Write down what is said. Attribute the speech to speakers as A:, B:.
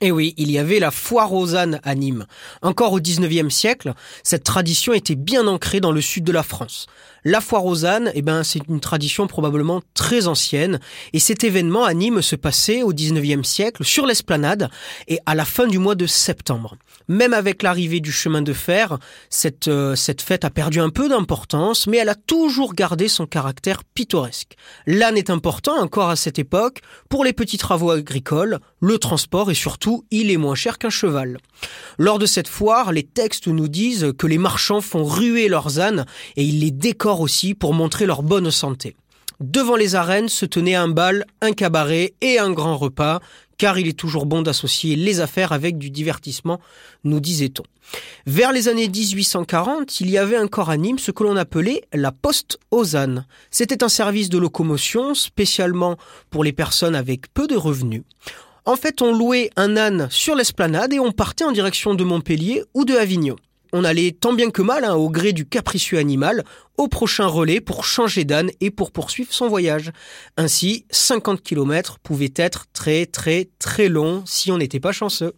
A: Et oui, il y avait la foire aux ânes à Nîmes. Encore au 19e siècle, cette tradition était bien ancrée dans le sud de la France. La foire aux ânes, eh ben, c'est une tradition probablement très ancienne. Et cet événement à Nîmes se passait au 19e siècle sur l'esplanade et à la fin du mois de septembre. Même avec l'arrivée du chemin de fer, cette, euh, cette fête a perdu un peu d'importance, mais elle a toujours gardé son caractère pittoresque. L'âne est important encore à cette époque pour les petits travaux agricoles, le transport et surtout, il est moins cher qu'un cheval. Lors de cette foire, les textes nous disent que les marchands font ruer leurs ânes et ils les décorent aussi pour montrer leur bonne santé. Devant les arènes se tenait un bal, un cabaret et un grand repas, car il est toujours bon d'associer les affaires avec du divertissement, nous disait-on. Vers les années 1840, il y avait encore à Nîmes ce que l'on appelait la poste aux ânes. C'était un service de locomotion spécialement pour les personnes avec peu de revenus. En fait, on louait un âne sur l'esplanade et on partait en direction de Montpellier ou de Avignon on allait tant bien que mal, hein, au gré du capricieux animal, au prochain relais pour changer d'âne et pour poursuivre son voyage. Ainsi, 50 km pouvaient être très très très longs si on n'était pas chanceux.